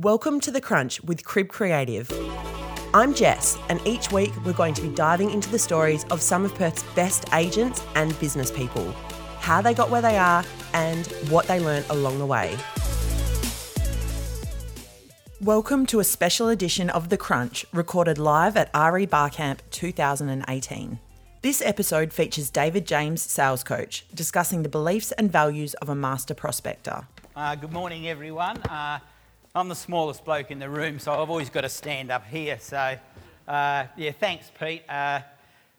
Welcome to The Crunch with Crib Creative. I'm Jess, and each week we're going to be diving into the stories of some of Perth's best agents and business people, how they got where they are, and what they learned along the way. Welcome to a special edition of The Crunch, recorded live at REBar Camp 2018. This episode features David James, sales coach, discussing the beliefs and values of a master prospector. Uh, good morning, everyone. Uh, I'm the smallest bloke in the room, so I've always got to stand up here. So, uh, yeah, thanks, Pete. Uh,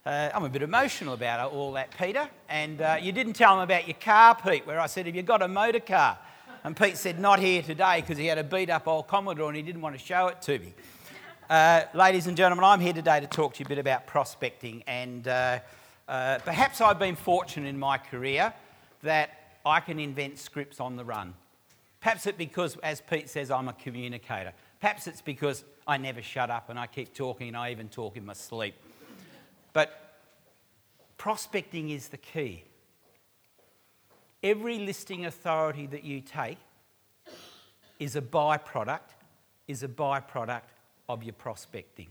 uh, I'm a bit emotional about all that, Peter. And uh, you didn't tell him about your car, Pete, where I said, Have you got a motor car? And Pete said, Not here today because he had a beat up old Commodore and he didn't want to show it to me. Uh, ladies and gentlemen, I'm here today to talk to you a bit about prospecting. And uh, perhaps I've been fortunate in my career that I can invent scripts on the run. Perhaps it's because, as Pete says, I'm a communicator. Perhaps it's because I never shut up and I keep talking and I even talk in my sleep. But prospecting is the key. Every listing authority that you take is a byproduct, is a byproduct of your prospecting.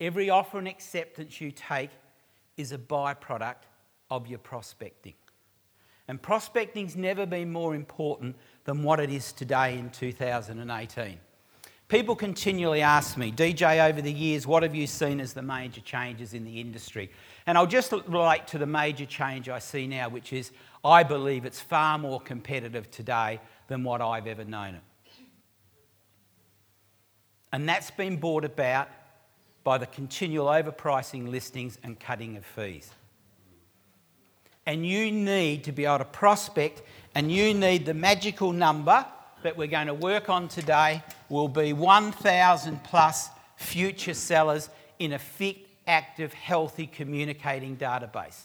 Every offer and acceptance you take is a byproduct of your prospecting. And prospecting's never been more important than what it is today in 2018. People continually ask me, DJ, over the years, what have you seen as the major changes in the industry? And I'll just relate to the major change I see now, which is I believe it's far more competitive today than what I've ever known it. And that's been brought about by the continual overpricing listings and cutting of fees and you need to be able to prospect, and you need the magical number that we're going to work on today will be 1,000 plus future sellers in a fit, active, healthy communicating database.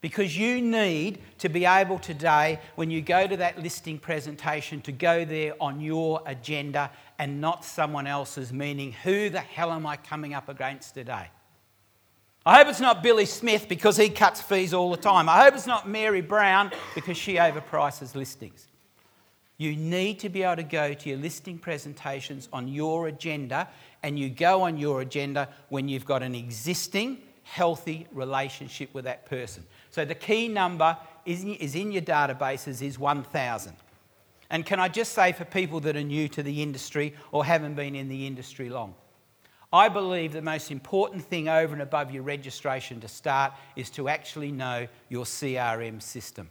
Because you need to be able today, when you go to that listing presentation, to go there on your agenda and not someone else's, meaning, who the hell am I coming up against today? I hope it's not Billy Smith because he cuts fees all the time. I hope it's not Mary Brown because she overprices listings. You need to be able to go to your listing presentations on your agenda, and you go on your agenda when you've got an existing, healthy relationship with that person. So the key number is in your databases is 1,000. And can I just say for people that are new to the industry or haven't been in the industry long, I believe the most important thing over and above your registration to start is to actually know your CRM system.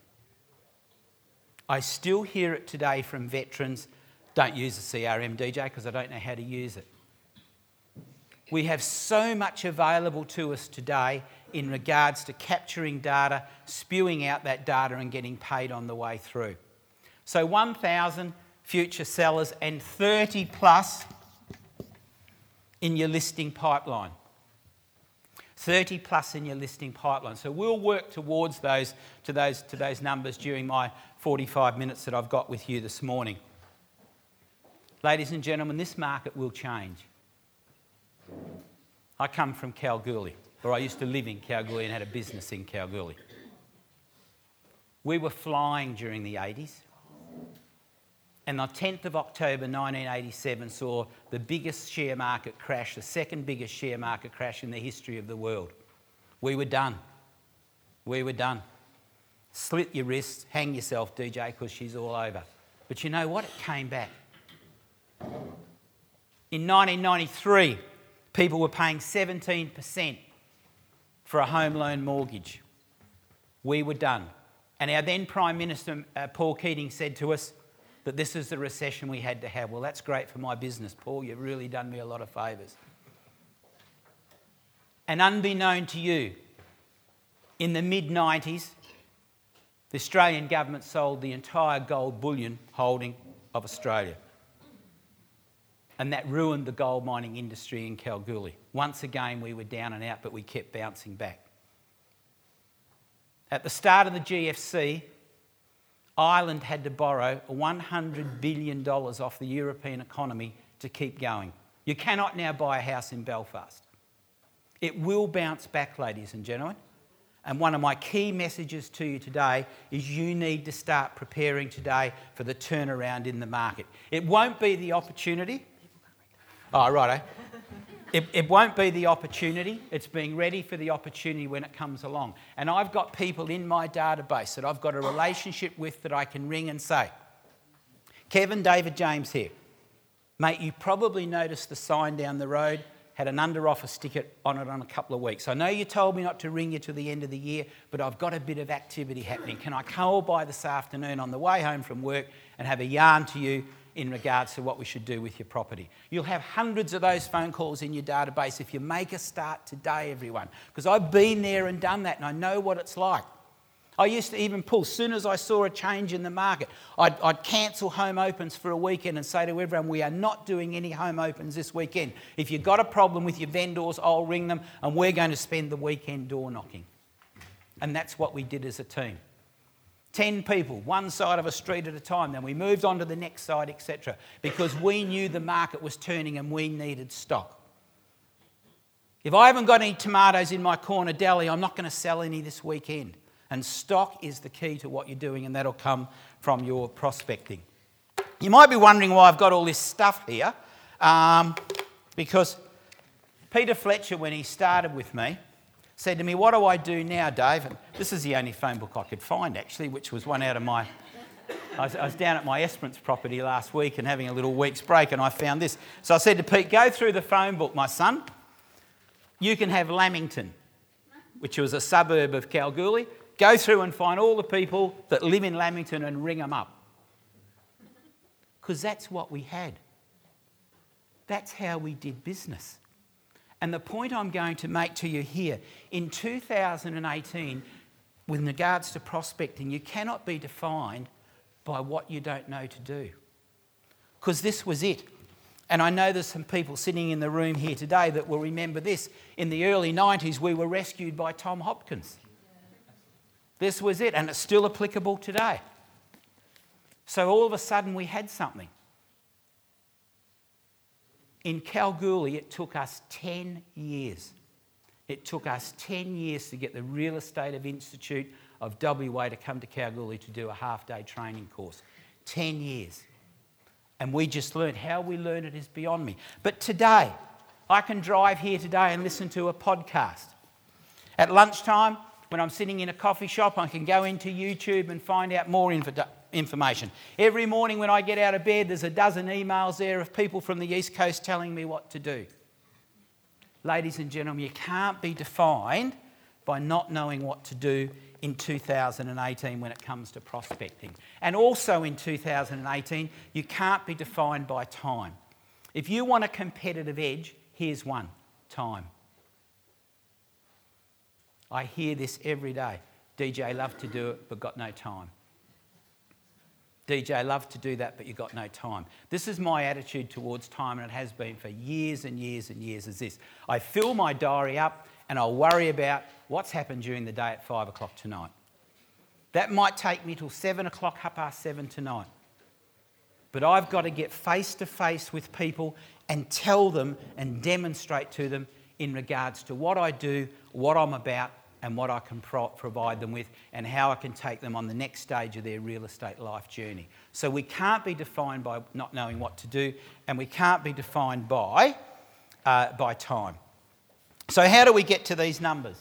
I still hear it today from veterans don't use a CRM, DJ, because I don't know how to use it. We have so much available to us today in regards to capturing data, spewing out that data, and getting paid on the way through. So, 1,000 future sellers and 30 plus in your listing pipeline. 30 plus in your listing pipeline. So we'll work towards those to those to those numbers during my 45 minutes that I've got with you this morning. Ladies and gentlemen, this market will change. I come from Kalgoorlie, or I used to live in Kalgoorlie and had a business in Kalgoorlie. We were flying during the 80s. And the 10th of October 1987 saw the biggest share market crash, the second biggest share market crash in the history of the world. We were done. We were done. Slit your wrists, hang yourself, DJ, because she's all over. But you know what? It came back. In 1993, people were paying 17% for a home loan mortgage. We were done. And our then Prime Minister, uh, Paul Keating, said to us, that this is the recession we had to have. Well, that's great for my business, Paul. You've really done me a lot of favours. And unbeknown to you, in the mid 90s, the Australian government sold the entire gold bullion holding of Australia. And that ruined the gold mining industry in Kalgoorlie. Once again, we were down and out, but we kept bouncing back. At the start of the GFC, Ireland had to borrow $100 billion off the European economy to keep going. You cannot now buy a house in Belfast. It will bounce back, ladies and gentlemen. And one of my key messages to you today is you need to start preparing today for the turnaround in the market. It won't be the opportunity. Oh, right. It, it won't be the opportunity. It's being ready for the opportunity when it comes along. And I've got people in my database that I've got a relationship with that I can ring and say, Kevin, David James here. Mate, you probably noticed the sign down the road had an under offer sticker on it on a couple of weeks. I know you told me not to ring you to the end of the year, but I've got a bit of activity happening. Can I call by this afternoon on the way home from work and have a yarn to you in regards to what we should do with your property? You'll have hundreds of those phone calls in your database if you make a start today, everyone, because I've been there and done that and I know what it's like. I used to even pull, as soon as I saw a change in the market, I'd, I'd, cancel home opens for a weekend and say to everyone, We are not doing any home opens this weekend. If you've got a problem with your vendors, I'll ring them and we're going to spend the weekend door knocking. And that's what we did as a team. 10 people, one side of a street at a time. Then we moved on to the next side, etc., because we knew the market was turning and we needed stock. If I haven't got any tomatoes in my corner deli, I'm not going to sell any this weekend. And stock is the key to what you're doing, and that'll come from your prospecting. You might be wondering why I've got all this stuff here, um, because Peter Fletcher, when he started with me, said to me, What do I do now, Dave? And this is the only phone book I could find, actually, which was one out of my. I was, I was down at my Esperance property last week and having a little week's break, and I found this. So I said to Pete, Go through the phone book, my son. You can have Lamington, which was a suburb of Kalgoorlie. Go through and find all the people that live in Lamington and ring them up. Because that's what we had. That's how we did business. And the point I'm going to make to you here in 2018, with regards to prospecting, you cannot be defined by what you don't know to do. Because this was it. And I know there's some people sitting in the room here today that will remember this. In the early 90s, we were rescued by Tom Hopkins. This was it, and it's still applicable today. So all of a sudden, we had something. In Kalgoorlie, it took us 10 years. It took us 10 years to get the Real Estate of Institute of WA to come to Kalgoorlie to do a half day training course. 10 years. And we just learned. How we learned it is beyond me. But today, I can drive here today and listen to a podcast. At lunchtime, when I'm sitting in a coffee shop, I can go into YouTube and find out more info- information. Every morning when I get out of bed, there's a dozen emails there of people from the East Coast telling me what to do. Ladies and gentlemen, you can't be defined by not knowing what to do in 2018 when it comes to prospecting. And also in 2018, you can't be defined by time. If you want a competitive edge, here's one time. I hear this every day. DJ, love to do it, but got no time. DJ, love to do that, but you've got no time. This is my attitude towards time, and it has been for years and years and years. Is this? I fill my diary up, and I'll worry about what's happened during the day at five o'clock tonight. That might take me till seven o'clock, half past seven tonight. But I've got to get face to face with people and tell them and demonstrate to them in regards to what I do, what I'm about, and what I can pro- provide them with, and how I can take them on the next stage of their real estate life journey. So we can't be defined by not knowing what to do, and we can't be defined by, uh, by time. So, how do we get to these numbers?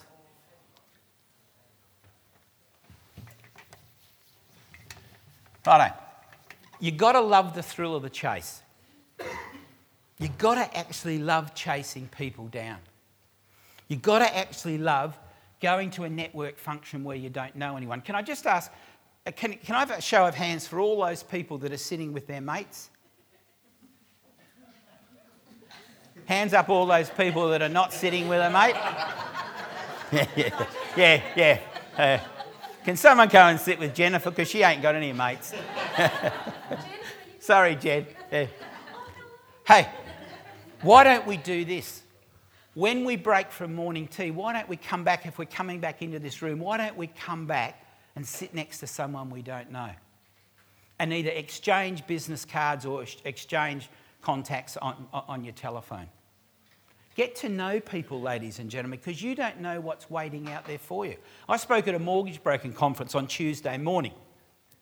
Righto. You've got to love the thrill of the chase. You've got to actually love chasing people down. You've got to actually love going to a network function where you don't know anyone. Can I just ask, uh, can, can I have a show of hands for all those people that are sitting with their mates? Hands up, all those people that are not sitting with a mate. yeah, yeah, yeah. yeah. Uh, can someone go and sit with Jennifer because she ain't got any mates? Sorry, Jed. Yeah. Hey, why don't we do this? When we break from morning tea, why don't we come back, if we're coming back into this room, why don't we come back and sit next to someone we don't know? And either exchange business cards or exchange contacts on, on your telephone. Get to know people, ladies and gentlemen, because you don't know what's waiting out there for you. I spoke at a mortgage broking conference on Tuesday morning,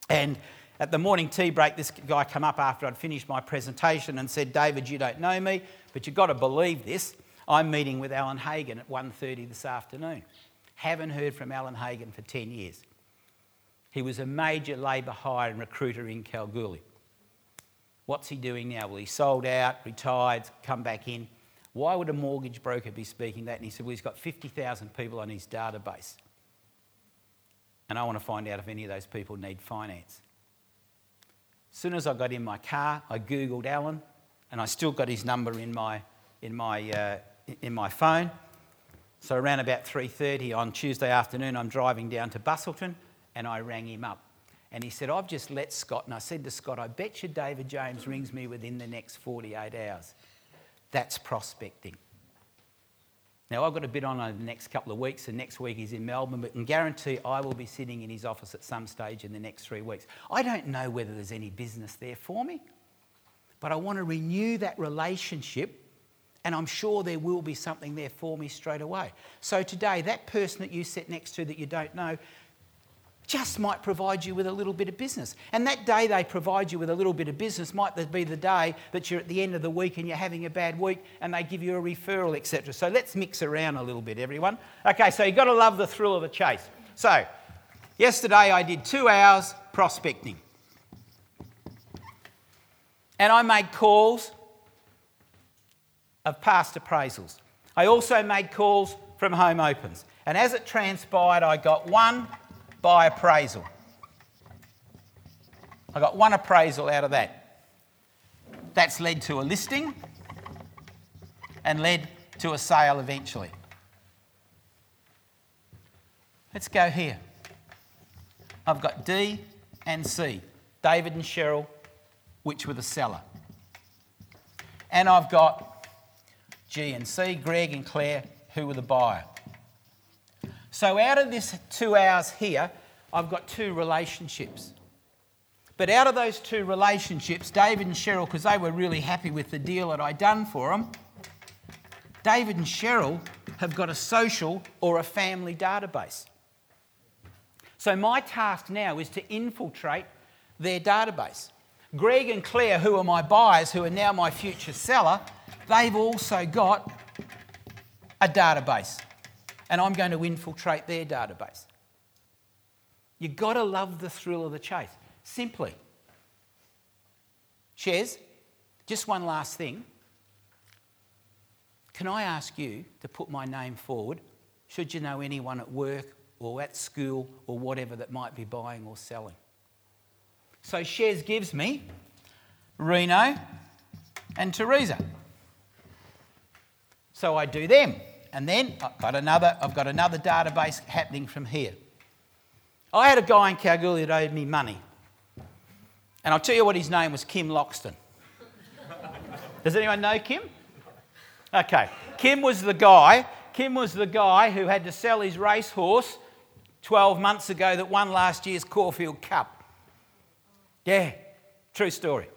and at the morning tea break, this guy came up after I'd finished my presentation and said, David, you don't know me, but you've got to believe this. I'm meeting with Alan Hagan at 1.30 this afternoon. Haven't heard from Alan Hagan for 10 years. He was a major labour hire and recruiter in Kalgoorlie. What's he doing now? Well, he sold out, retired, come back in. Why would a mortgage broker be speaking that? And he said, Well, he's got 50,000 people on his database. And I want to find out if any of those people need finance. As soon as I got in my car, I Googled Alan, and I still got his number in my, in my, uh, in my phone. So around about 3.30 on Tuesday afternoon, I'm driving down to Busselton, and I rang him up. And he said, I've just let Scott. And I said to Scott, I bet you David James rings me within the next 48 hours. That's prospecting. Now, I've got a bit on over the next couple of weeks, and next week he's in Melbourne, but I can guarantee I will be sitting in his office at some stage in the next three weeks. I don't know whether there's any business there for me, but I want to renew that relationship, and I'm sure there will be something there for me straight away. So, today, that person that you sit next to that you don't know, just might provide you with a little bit of business. And that day they provide you with a little bit of business might be the day that you're at the end of the week and you're having a bad week and they give you a referral, etc. So let's mix around a little bit, everyone. Okay, so you've got to love the thrill of the chase. So, yesterday I did two hours prospecting. And I made calls of past appraisals. I also made calls from home opens. And as it transpired, I got one by appraisal. I got one appraisal out of that. That's led to a listing and led to a sale eventually. Let's go here. I've got D and C, David and Cheryl, which were the seller. And I've got G and C, Greg and Claire, who were the buyer. So out of this two hours here, I've got two relationships. But out of those two relationships, David and Cheryl, because they were really happy with the deal that I'd done for them, David and Cheryl have got a social or a family database. So my task now is to infiltrate their database. Greg and Claire, who are my buyers, who are now my future seller, they've also got a database and I'm going to infiltrate their database. You've got to love the thrill of the chase. Simply. Shez, just one last thing. Can I ask you to put my name forward should you know anyone at work or at school or whatever that might be buying or selling? So Shez gives me Reno and Teresa. So I do them. And then uh, I've got another, I've got another database happening from here. I had a guy in Kalgoorlie that owed me money. And I'll tell you what his name was Kim Loxton. Does anyone know Kim? Okay. Kim was the guy, Kim was the guy who had to sell his racehorse 12 months ago that won last year's Caulfield Cup. Yeah, true story.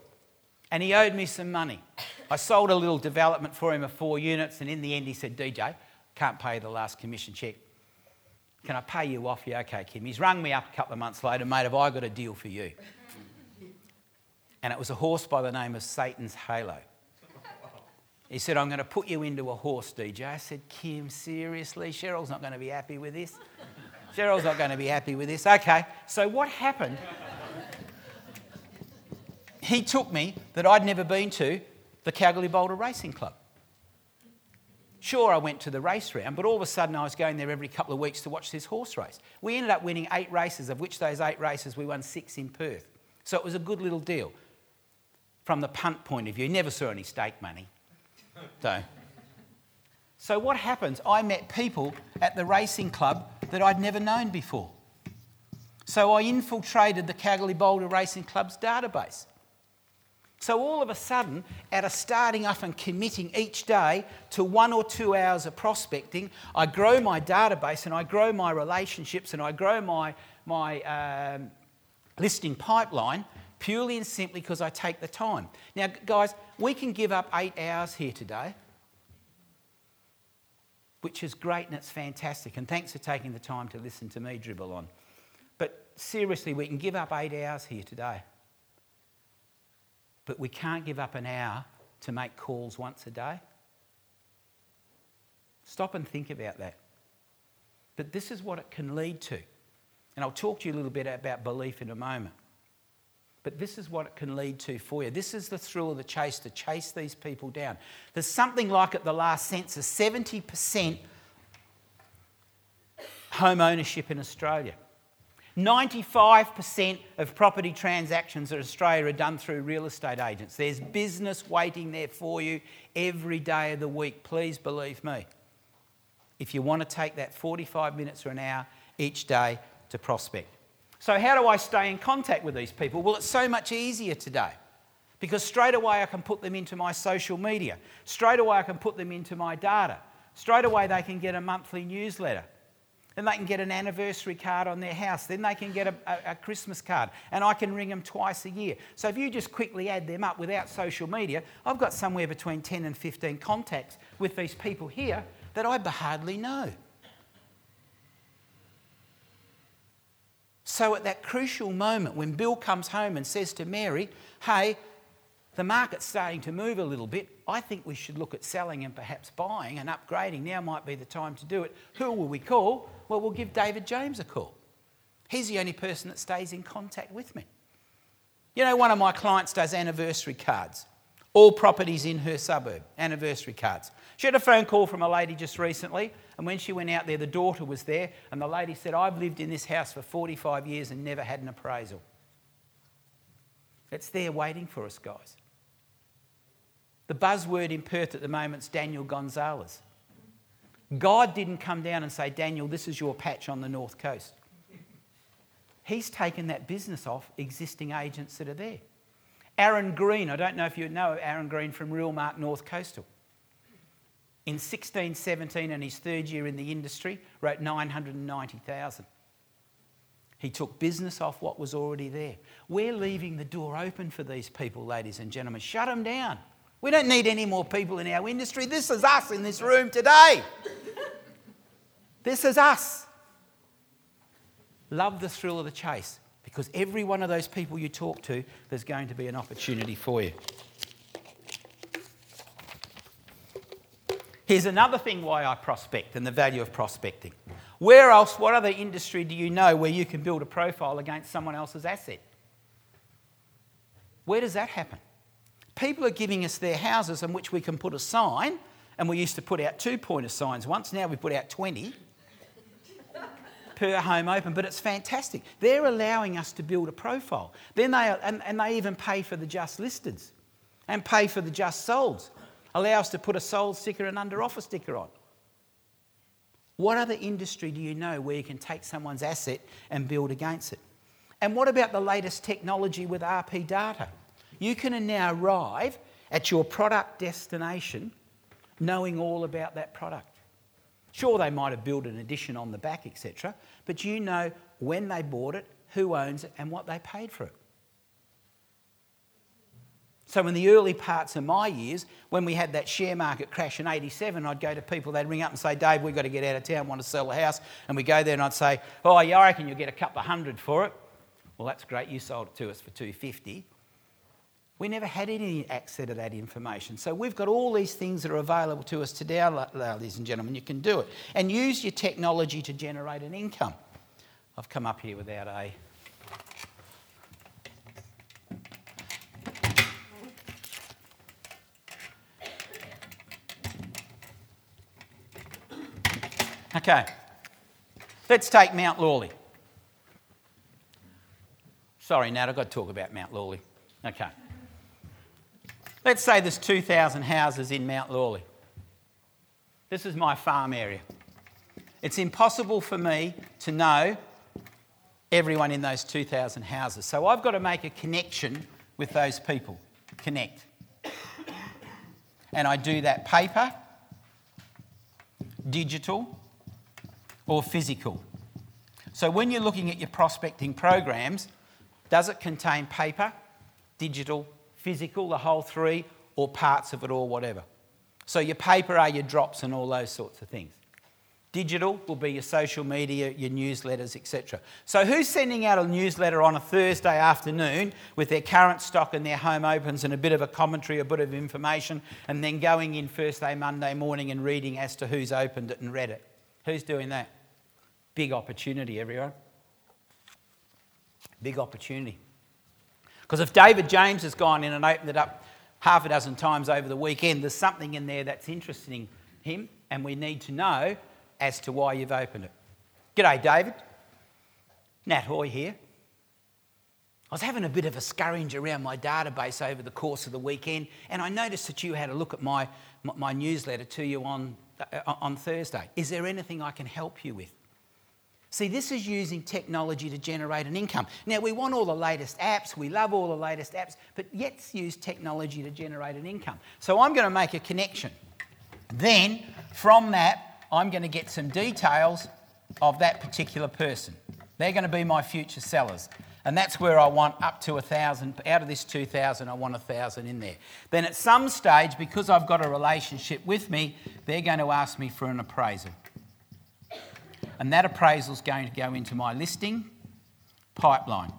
And he owed me some money. I sold a little development for him of four units, and in the end, he said, DJ, can't pay the last commission check. Can I pay you off? Yeah, okay, Kim. He's rung me up a couple of months later, mate, have I got a deal for you? And it was a horse by the name of Satan's Halo. He said, I'm going to put you into a horse, DJ. I said, Kim, seriously? Cheryl's not going to be happy with this. Cheryl's not going to be happy with this. Okay, so what happened? He took me that I'd never been to the Kalgoorlie Boulder Racing Club. Sure, I went to the race round, but all of a sudden I was going there every couple of weeks to watch this horse race. We ended up winning eight races, of which those eight races we won six in Perth. So it was a good little deal from the punt point of view. Never saw any stake money. So, so what happens? I met people at the racing club that I'd never known before. So I infiltrated the Kalgoorlie Boulder Racing Club's database. So all of a sudden, out of starting up and committing each day to one or two hours of prospecting, I grow my database and I grow my relationships and I grow my, my um, listing pipeline purely and simply because I take the time. Now, guys, we can give up eight hours here today. which is great and it's fantastic. And thanks for taking the time to listen to me dribble on. But seriously, we can give up eight hours here today. But we can't give up an hour to make calls once a day. Stop and think about that. But this is what it can lead to. And I'll talk to you a little bit about belief in a moment. But this is what it can lead to for you. This is the thrill of the chase to chase these people down. There's something like at the last census 70% home ownership in Australia. 95% of property transactions in Australia are done through real estate agents. There's business waiting there for you every day of the week. Please believe me. If you want to take that 45 minutes or an hour each day to prospect. So, how do I stay in contact with these people? Well, it's so much easier today because straight away I can put them into my social media, straight away I can put them into my data, straight away they can get a monthly newsletter. Then they can get an anniversary card on their house. Then they can get a, a, a, Christmas card. And I can ring them twice a year. So if you just quickly add them up without social media, I've got somewhere between 10 and 15 contacts with these people here that I hardly know. So at that crucial moment when Bill comes home and says to Mary, hey, the market's starting to move a little bit. I think we should look at selling and perhaps buying and upgrading. Now might be the time to do it. Who will we call? Well, we'll give David James a call. He's the only person that stays in contact with me. You know, one of my clients does anniversary cards. All properties in her suburb, anniversary cards. She had a phone call from a lady just recently, and when she went out there, the daughter was there, and the lady said, I've lived in this house for 45 years and never had an appraisal. It's there waiting for us, guys. The buzzword in Perth at the moment is Daniel Gonzalez. God didn't come down and say, Daniel, this is your patch on the north coast. He's taken that business off existing agents that are there. Aaron Green, I don't know if you know Aaron Green from Realmark North Coastal. In 1617, and his third year in the industry, wrote 990,000. He took business off what was already there. We're leaving the door open for these people, ladies and gentlemen. Shut them down. We don't need any more people in our industry. This is us in this room today. this is us. Love the thrill of the chase because every one of those people you talk to, there's going to be an opportunity for you. Here's another thing why I prospect and the value of prospecting. Where else, what other industry do you know where you can build a profile against someone else's asset? Where does that happen? People are giving us their houses in which we can put a sign, and we used to put out two pointer signs once, now we put out 20 per home open, but it's fantastic. They're allowing us to build a profile. Then they, and, and they even pay for the just listed and pay for the just solds. Allow us to put a sold sticker and under offer sticker on. What other industry do you know where you can take someone's asset and build against it? And what about the latest technology with RP data? You can now arrive at your product destination knowing all about that product. Sure, they might have built an addition on the back, etc., but you know when they bought it, who owns it, and what they paid for it. So, in the early parts of my years, when we had that share market crash in 87, I'd go to people, they'd ring up and say, Dave, we've got to get out of town, want to sell a house. And we go there and I'd say, Oh, yeah, I reckon you'll get a couple of hundred for it. Well, that's great, you sold it to us for 250. We never had any access to that information. So we've got all these things that are available to us today, ladies and gentlemen. You can do it. And use your technology to generate an income. I've come up here without a. Okay. Let's take Mount Lawley. Sorry, Nat, I've got to talk about Mount Lawley. Okay. Let's say there's 2,000 houses in Mount Lawley. This is my farm area. It's impossible for me to know everyone in those 2,000 houses. So I've got to make a connection with those people. Connect. And I do that paper, digital, or physical. So when you're looking at your prospecting programs, does it contain paper, digital, physical, the whole three, or parts of it, or whatever. So your paper are your drops and all those sorts of things. Digital will be your social media, your newsletters, etc. So, who's sending out a newsletter on a Thursday afternoon with their current stock and their home opens and a bit of a commentary, a bit of information, and then going in first day Monday morning and reading as to who's opened it and read it? Who's doing that? Big opportunity, everyone. Big opportunity. Because if David James has gone in and opened it up half a dozen times over the weekend, there's something in there that's interesting him, and we need to know as to why you've opened it. G'day, David. Nat Hoy here. I was having a bit of a scurringe around my database over the course of the weekend, and I noticed that you had a look at my, my newsletter to you on, uh, on Thursday. Is there anything I can help you with? See, this is using technology to generate an income. Now, we want all the latest apps, we love all the latest apps, but let's use technology to generate an income. So I'm going to make a connection. Then, from that, I'm going to get some details of that particular person. They're going to be my future sellers. And that's where I want up to a thousand. Out of this 2,000, I want a thousand in there. Then at some stage, because I've got a relationship with me, they're going to ask me for an appraisal. And that appraisal is going to go into my listing pipeline.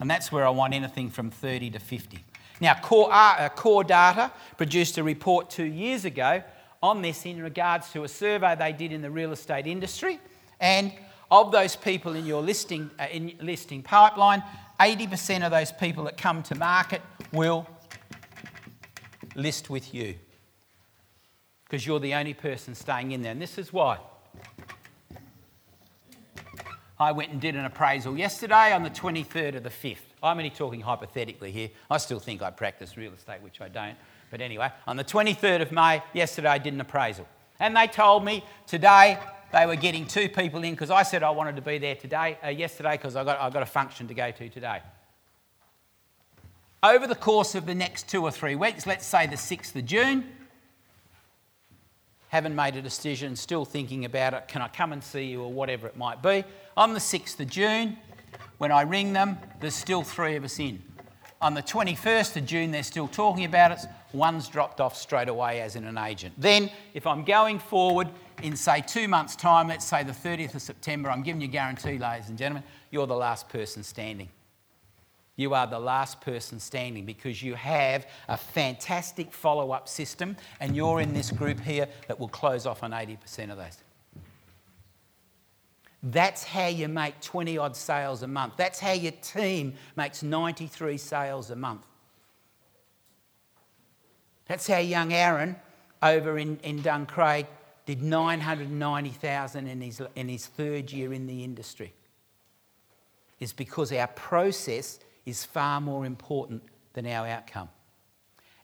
And that's where I want anything from 30 to 50. Now, Core, uh, Core Data produced a report two years ago on this in regards to a survey they did in the real estate industry. And of those people in your listing, uh, in listing pipeline, 80% of those people that come to market will list with you because you're the only person staying in there. And this is why. I went and did an appraisal yesterday on the 23rd of the 5th. I'm only talking hypothetically here. I still think I practice real estate, which I don't. But anyway, on the 23rd of May, yesterday, I did an appraisal. And they told me today they were getting two people in because I said I wanted to be there today, uh, yesterday, because I got, I got a function to go to today. Over the course of the next two or three weeks, let's say the 6th of June, haven't made a decision, still thinking about it, can I come and see you or whatever it might be. On the 6th of June, when I ring them, there's still three of us in. On the 21st of June, they're still talking about it. One's dropped off straight away as in an agent. Then, if I'm going forward in, say, two months' time, let's say the 30th of September, I'm giving you a guarantee, ladies and gentlemen, you're the last person standing. You are the last person standing because you have a fantastic follow up system, and you're in this group here that will close off on 80% of those. That's how you make 20 odd sales a month. That's how your team makes 93 sales a month. That's how young Aaron over in, in Duncraig did 990,000 in his, in his third year in the industry. Is because our process is far more important than our outcome.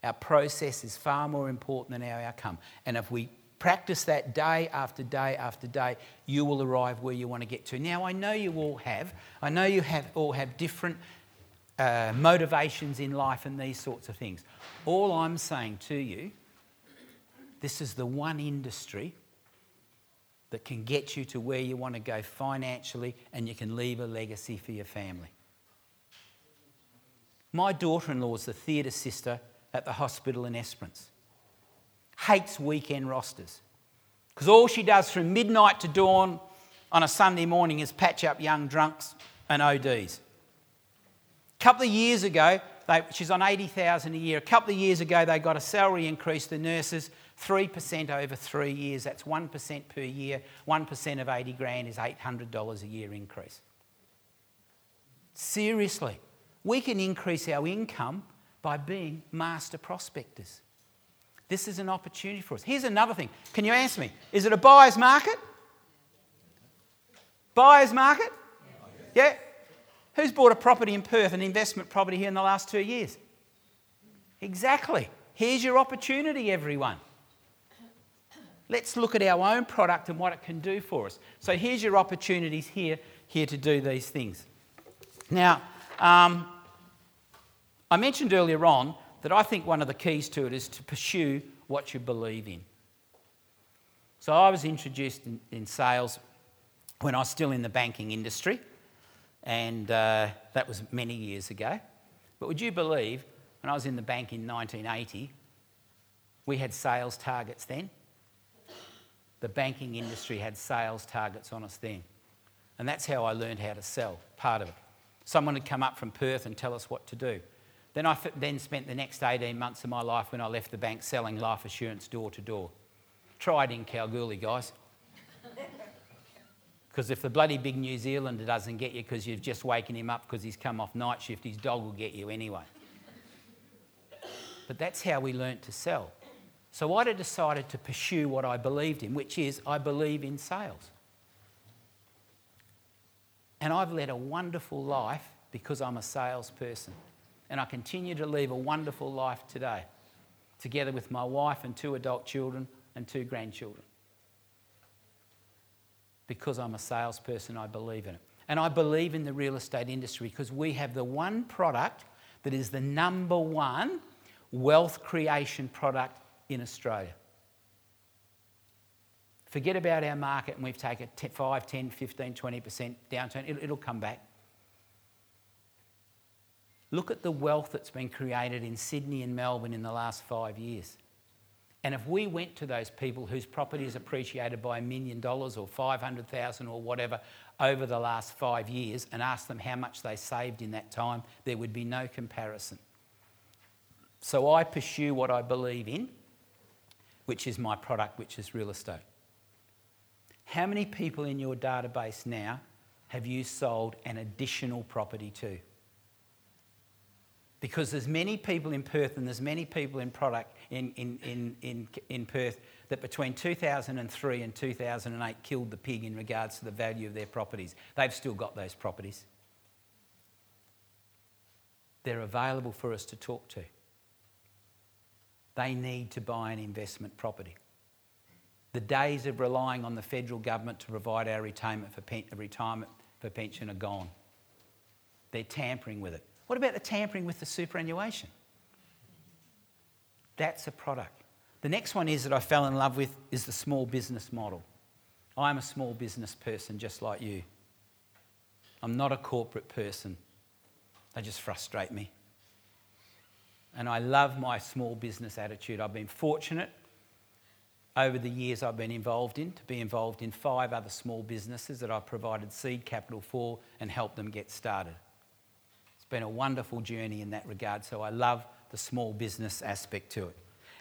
Our process is far more important than our outcome. And if we practice that day after day after day, you will arrive where you want to get to. Now, I know you all have, I know you have all have different uh, motivations in life and these sorts of things. All I'm saying to you, this is the one industry that can get you to where you want to go financially and you can leave a legacy for your family. My daughter in law is the theatre sister at the hospital in Esperance hates weekend rosters because all she does from midnight to dawn on a Sunday morning is patch up young drunks and ODs. A couple of years ago, they, she's on 80,000 a year. A couple of years ago, they got a salary increase, the nurses, 3% over three years. That's 1% per year. 1% of 80 grand is $800 a year increase. Seriously, we can increase our income by being master prospectors. This is an opportunity for us. Here's another thing. Can you answer me? Is it a buyer's market? Buyer's market? Yeah? Who's bought a property in Perth, an investment property here in the last two years? Exactly. Here's your opportunity, everyone. Let's look at our own product and what it can do for us. So here's your opportunities here, here to do these things. Now, um, I mentioned earlier on that I think one of the keys to it is to pursue what you believe in. So I was introduced in, in sales when I was still in the banking industry, and uh, that was many years ago. But would you believe, when I was in the bank in 1980, we had sales targets then? the banking industry had sales targets on us then. And that's how I learned how to sell, part of it. Someone would come up from Perth and tell us what to do. Then I then spent the next 18 months of my life when I left the bank selling life assurance door to door. Tried in Kalgoorlie, guys. Because if the bloody big New Zealander doesn't get you because you've just waken him up because he's come off night shift, his dog will get you anyway. But that's how we learnt to sell. So I'd have decided to pursue what I believed in, which is I believe in sales. And I've led a wonderful life because I'm a salesperson. And I continue to live a wonderful life today, together with my wife and two adult children and two grandchildren. Because I'm a salesperson, I believe in it. And I believe in the real estate industry because we have the one product that is the number one wealth creation product in Australia. Forget about our market and we've taken 5, 10, 15, 20% downturn. It'll come back. Look at the wealth that's been created in Sydney and Melbourne in the last five years. And if we went to those people whose property is appreciated by a million dollars or 500,000 or whatever over the last five years and asked them how much they saved in that time, there would be no comparison. So I pursue what I believe in, which is my product, which is real estate. How many people in your database now have you sold an additional property to? Because there's many people in Perth and there's many people in product in, in, in, in, in Perth that between 2003 and 2008 killed the pig in regards to the value of their properties. They've still got those properties. They're available for us to talk to. They need to buy an investment property. The days of relying on the federal government to provide our retirement for, pen- retirement for pension are gone. They're tampering with it. What about the tampering with the superannuation? That's a product. The next one is that I fell in love with is the small business model. I'm a small business person just like you. I'm not a corporate person. They just frustrate me. And I love my small business attitude. I've been fortunate over the years I've been involved in to be involved in five other small businesses that I've provided seed capital for and helped them get started been a wonderful journey in that regard. So I love the small business aspect to it.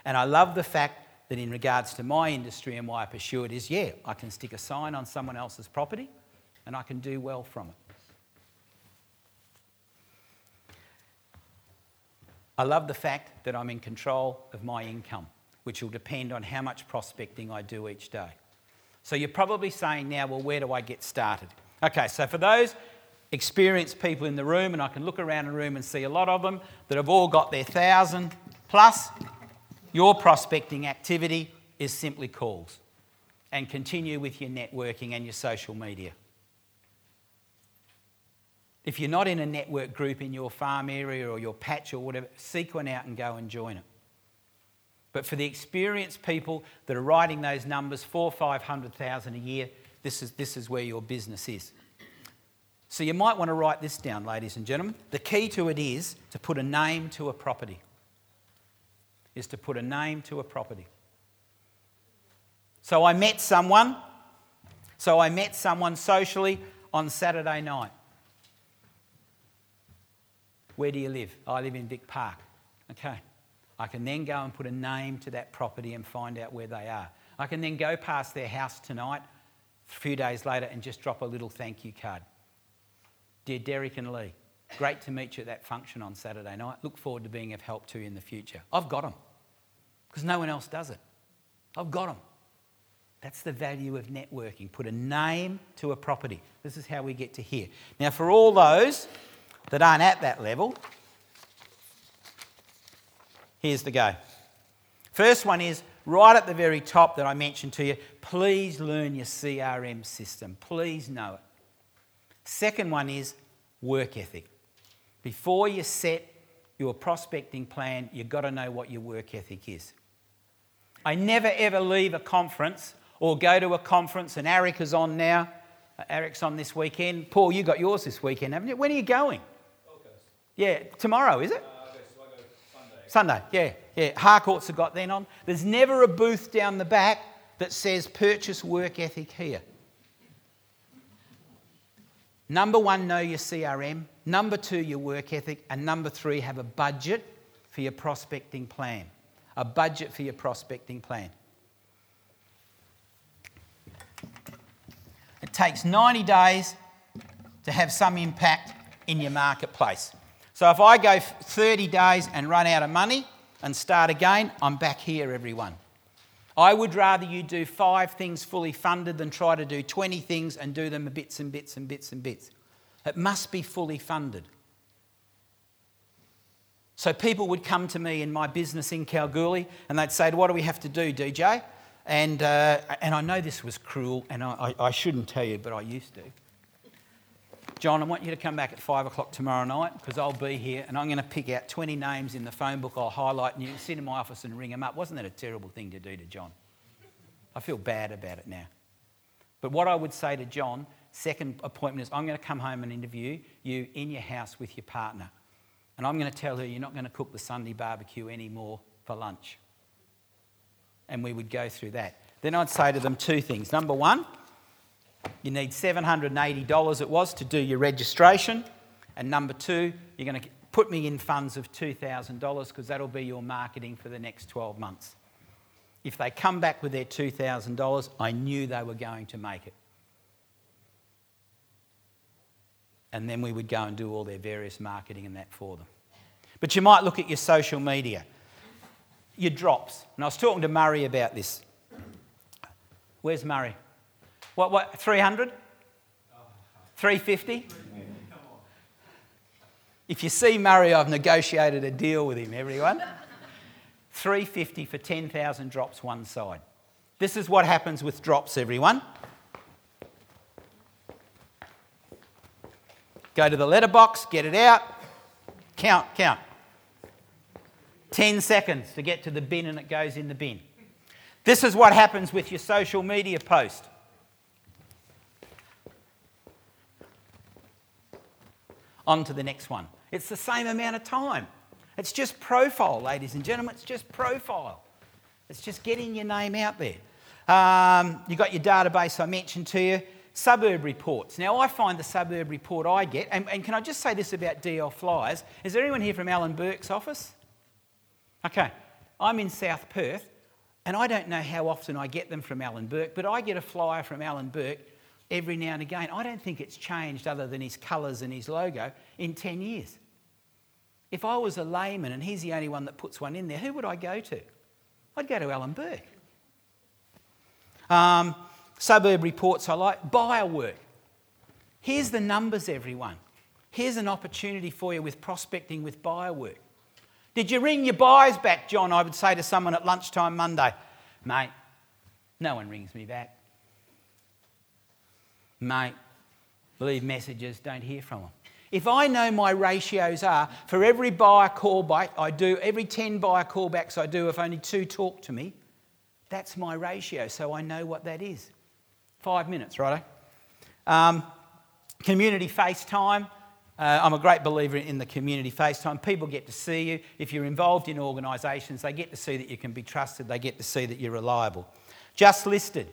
And I love the fact that, in regards to my industry and why I pursue it, is yeah, I can stick a sign on someone else's property and I can do well from it. I love the fact that I'm in control of my income, which will depend on how much prospecting I do each day. So you're probably saying now, well, where do I get started? Okay, so for those experienced people in the room, and I can look around the room and see a lot of them that have all got their thousand plus. Your prospecting activity is simply calls. And continue with your networking and your social media. If you're not in a network group in your farm area or your patch or whatever, seek one out and go and join it. But for the experienced people that are writing those numbers, four, five hundred thousand a year, this is, this is where your business is. So you might want to write this down, ladies and gentlemen. The key to it is to put a name to a property. Is to put a name to a property. So I met someone. So I met someone socially on Saturday night. Where do you live? I live in Vic Park. Okay. I can then go and put a name to that property and find out where they are. I can then go past their house tonight, a few days later, and just drop a little thank you card. Dear Derek and Lee, great to meet you at that function on Saturday night. Look forward to being of help to you in the future. I've got them because no one else does it. I've got them. That's the value of networking. Put a name to a property. This is how we get to here. Now, for all those that aren't at that level, here's the go. First one is right at the very top that I mentioned to you. Please learn your CRM system. Please know it. Second one is work ethic. Before you set your prospecting plan, you've got to know what your work ethic is. I never ever leave a conference or go to a conference, and Eric is on now. Uh, Eric's on this weekend. Paul, you got yours this weekend, haven't you? When are you going? Yeah, tomorrow, is it? Uh, okay, so Sunday. Sunday, yeah, yeah. Harcourts have got then on. There's never a booth down the back that says purchase work ethic here. Number one, know your CRM. Number two, your work ethic. And number three, have a budget for your prospecting plan. A budget for your prospecting plan. It takes 90 days to have some impact in your marketplace. So if I go 30 days and run out of money and start again, I'm back here, everyone. I would rather you do five things fully funded than try to do 20 things and do them bits and bits and bits and bits. It must be fully funded. So people would come to me in my business in Kalgoorlie and they'd say, What do we have to do, DJ? And, uh, and I know this was cruel and I, I, I shouldn't tell you, but I used to. John, I want you to come back at five o'clock tomorrow night because I'll be here and I'm going to pick out 20 names in the phone book. I'll highlight and you sit in my office and ring them up. Wasn't that a terrible thing to do to John? I feel bad about it now. But what I would say to John, second appointment, is I'm going to come home and interview you in your house with your partner. And I'm going to tell her you're not going to cook the Sunday barbecue anymore for lunch. And we would go through that. Then I'd say to them two things. Number one, you need $780 it was to do your registration. And number two, you're going to put me in funds of $2,000 because that'll be your marketing for the next 12 months. If they come back with their $2,000, I knew they were going to make it. And then we would go and do all their various marketing and that for them. But you might look at your social media, your drops. And I was talking to Murray about this. Where's Murray? What, what, 300? 350? If you see Murray, I've negotiated a deal with him, everyone. 350 for 10,000 drops one side. This is what happens with drops, everyone. Go to the letterbox, get it out, count, count. 10 seconds to get to the bin and it goes in the bin. This is what happens with your social media post. On to the next one. It's the same amount of time. It's just profile, ladies and gentlemen. It's just profile. It's just getting your name out there. Um, you've got your database I mentioned to you. Suburb reports. Now, I find the suburb report I get, and, and can I just say this about DL Flyers? Is there anyone here from Alan Burke's office? Okay, I'm in South Perth, and I don't know how often I get them from Alan Burke, but I get a flyer from Alan Burke every now and again. I don't think it's changed other than his colours and his logo in 10 years. If I was a layman and he's the only one that puts one in there, who would I go to? I'd go to Alan Burke. Um, suburb reports I like. Buyer work. Here's the numbers, everyone. Here's an opportunity for you with prospecting with buyer work. Did you ring your buyers back, John? I would say to someone at lunchtime Monday. Mate, no one rings me back mate, leave messages, don't hear from them. If I know my ratios are for every buyer callback I do, every 10 buyer callbacks I do, if only two talk to me, that's my ratio, so I know what that is. Five minutes, righto? Um, community FaceTime. Uh, I'm a great believer in the community FaceTime. People get to see you. If you're involved in organisations, they get to see that you can be trusted, they get to see that you're reliable. Just listed.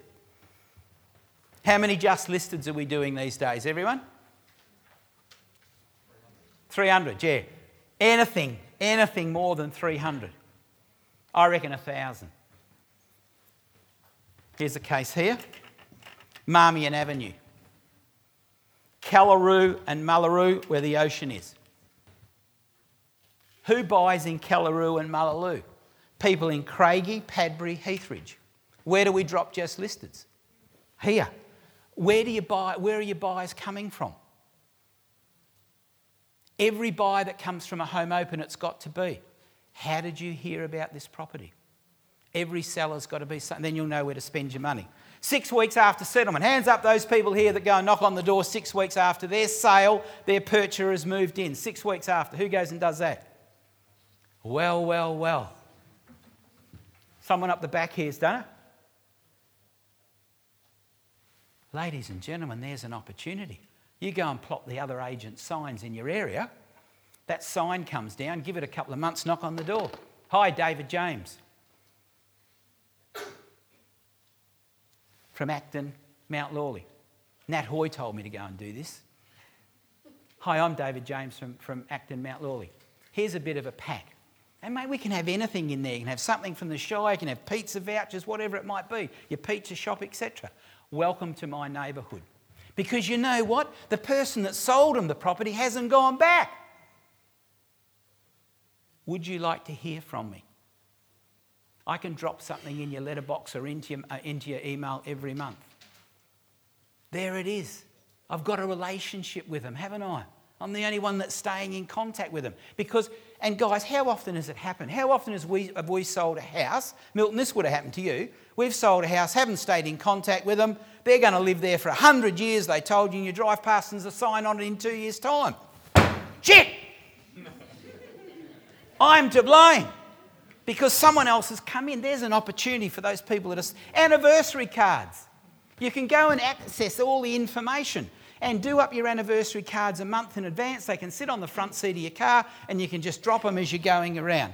How many just listeds are we doing these days, everyone? 300, yeah. Anything, anything more than 300. I reckon 1,000. Here's a case here Marmion Avenue. Kallaroo and Mullaloo, where the ocean is. Who buys in Kallaroo and Mullaloo? People in Craigie, Padbury, Heathridge. Where do we drop just listeds? Here. Where, do you buy, where are your buyers coming from? Every buyer that comes from a home open, it's got to be. How did you hear about this property? Every seller's got to be something, then you'll know where to spend your money. Six weeks after settlement, hands up those people here that go and knock on the door six weeks after their sale, their purchaser has moved in. Six weeks after. Who goes and does that? Well, well, well. Someone up the back here's done it. Ladies and gentlemen, there's an opportunity. You go and plot the other agent signs in your area. That sign comes down, give it a couple of months, knock on the door. Hi, David James. from Acton, Mount Lawley. Nat Hoy told me to go and do this. Hi, I'm David James from, from Acton, Mount Lawley. Here's a bit of a pack. And mate, we can have anything in there. You can have something from the Shire, you can have pizza vouchers, whatever it might be, your pizza shop, etc. Welcome to my neighbourhood. Because you know what? The person that sold them the property hasn't gone back. Would you like to hear from me? I can drop something in your letterbox or into your, uh, into your email every month. There it is. I've got a relationship with them, haven't I? I'm the only one that's staying in contact with them. Because, and guys, how often has it happened? How often we, have we sold a house? Milton, this would have happened to you. We've sold a house, haven't stayed in contact with them. They're going to live there for 100 years, they told you, and you drive past and there's a sign on it in two years' time. Shit! I'm to blame because someone else has come in. There's an opportunity for those people that are anniversary cards. You can go and access all the information and do up your anniversary cards a month in advance. They can sit on the front seat of your car and you can just drop them as you're going around.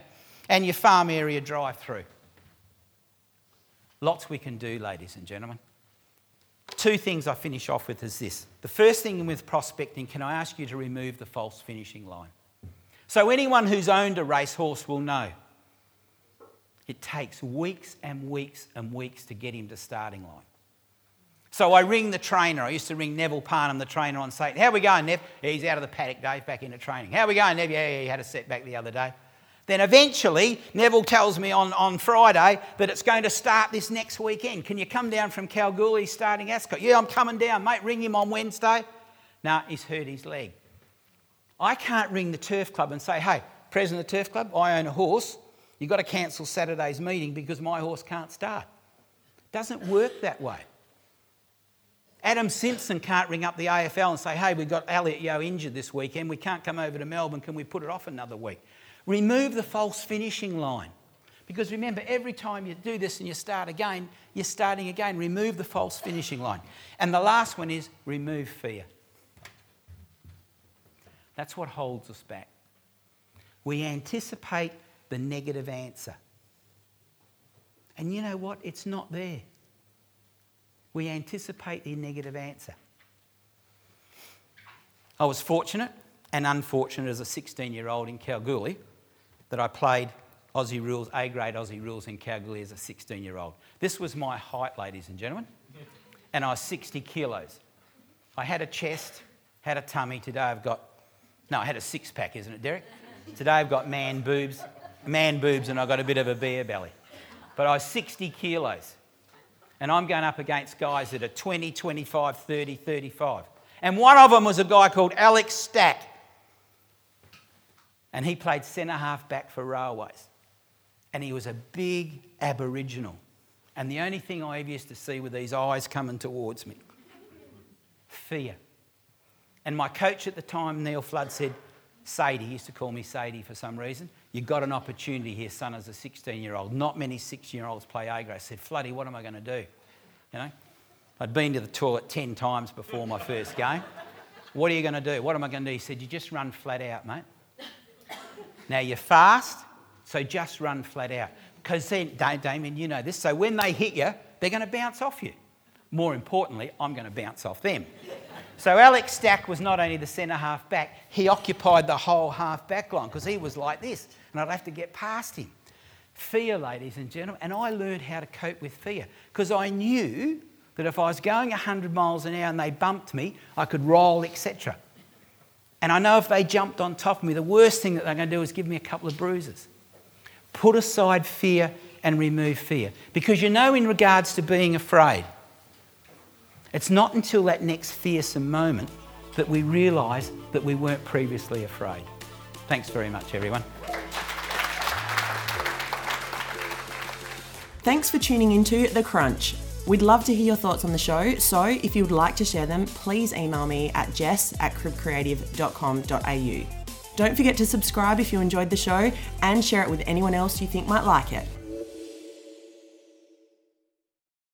And your farm area drive through. Lots we can do, ladies and gentlemen. Two things I finish off with is this. The first thing with prospecting, can I ask you to remove the false finishing line? So, anyone who's owned a racehorse will know it takes weeks and weeks and weeks to get him to starting line. So I ring the trainer. I used to ring Neville Parnham, the trainer, on say, How we going, Nev? He's out of the paddock, Dave, back into training. How we going, Nev? Yeah, yeah, he had a setback the other day. Then eventually, Neville tells me on, on Friday that it's going to start this next weekend. Can you come down from Kalgoorlie starting Ascot? Yeah, I'm coming down, mate. Ring him on Wednesday. Now he's hurt his leg. I can't ring the turf club and say, hey, president of the turf club, I own a horse. You've got to cancel Saturday's meeting because my horse can't start. It doesn't work that way. Adam Simpson can't ring up the AFL and say, hey, we've got Elliot Yeo injured this weekend. We can't come over to Melbourne. Can we put it off another week? Remove the false finishing line. Because remember, every time you do this and you start again, you're starting again. Remove the false finishing line. And the last one is remove fear. That's what holds us back. We anticipate the negative answer. And you know what? It's not there. We anticipate the negative answer. I was fortunate and unfortunate as a 16 year old in Kalgoorlie that I played Aussie rules, A grade Aussie rules in Kalgoorlie as a 16 year old. This was my height, ladies and gentlemen, and I was 60 kilos. I had a chest, had a tummy. Today I've got, no, I had a six pack, isn't it, Derek? Today I've got man boobs, man boobs, and I've got a bit of a beer belly. But I was 60 kilos. And I'm going up against guys that are 20, 25, 30, 35. And one of them was a guy called Alex Stack and he played centre half back for Railways. And he was a big Aboriginal. And the only thing I ever used to see were these eyes coming towards me fear. And my coach at the time, Neil Flood, said, Sadie, he used to call me Sadie for some reason. You've got an opportunity here, son, as a 16 year old. Not many 16 year olds play A grade. I said, Floody, what am I going to do? You know, I'd been to the toilet 10 times before my first game. What are you going to do? What am I going to do? He said, You just run flat out, mate. Now you're fast, so just run flat out. Because then, Damien, you know this. So when they hit you, they're going to bounce off you. More importantly, I'm going to bounce off them. So Alex Stack was not only the centre half back, he occupied the whole half back line because he was like this, and I'd have to get past him. Fear, ladies and gentlemen, and I learned how to cope with fear because I knew that if I was going 100 miles an hour and they bumped me, I could roll, etc. And I know if they jumped on top of me, the worst thing that they're going to do is give me a couple of bruises. Put aside fear and remove fear. Because you know, in regards to being afraid, it's not until that next fearsome moment that we realise that we weren't previously afraid. Thanks very much, everyone. Thanks for tuning into The Crunch. We'd love to hear your thoughts on the show, so if you would like to share them, please email me at jess at cribcreative.com.au. Don't forget to subscribe if you enjoyed the show and share it with anyone else you think might like it.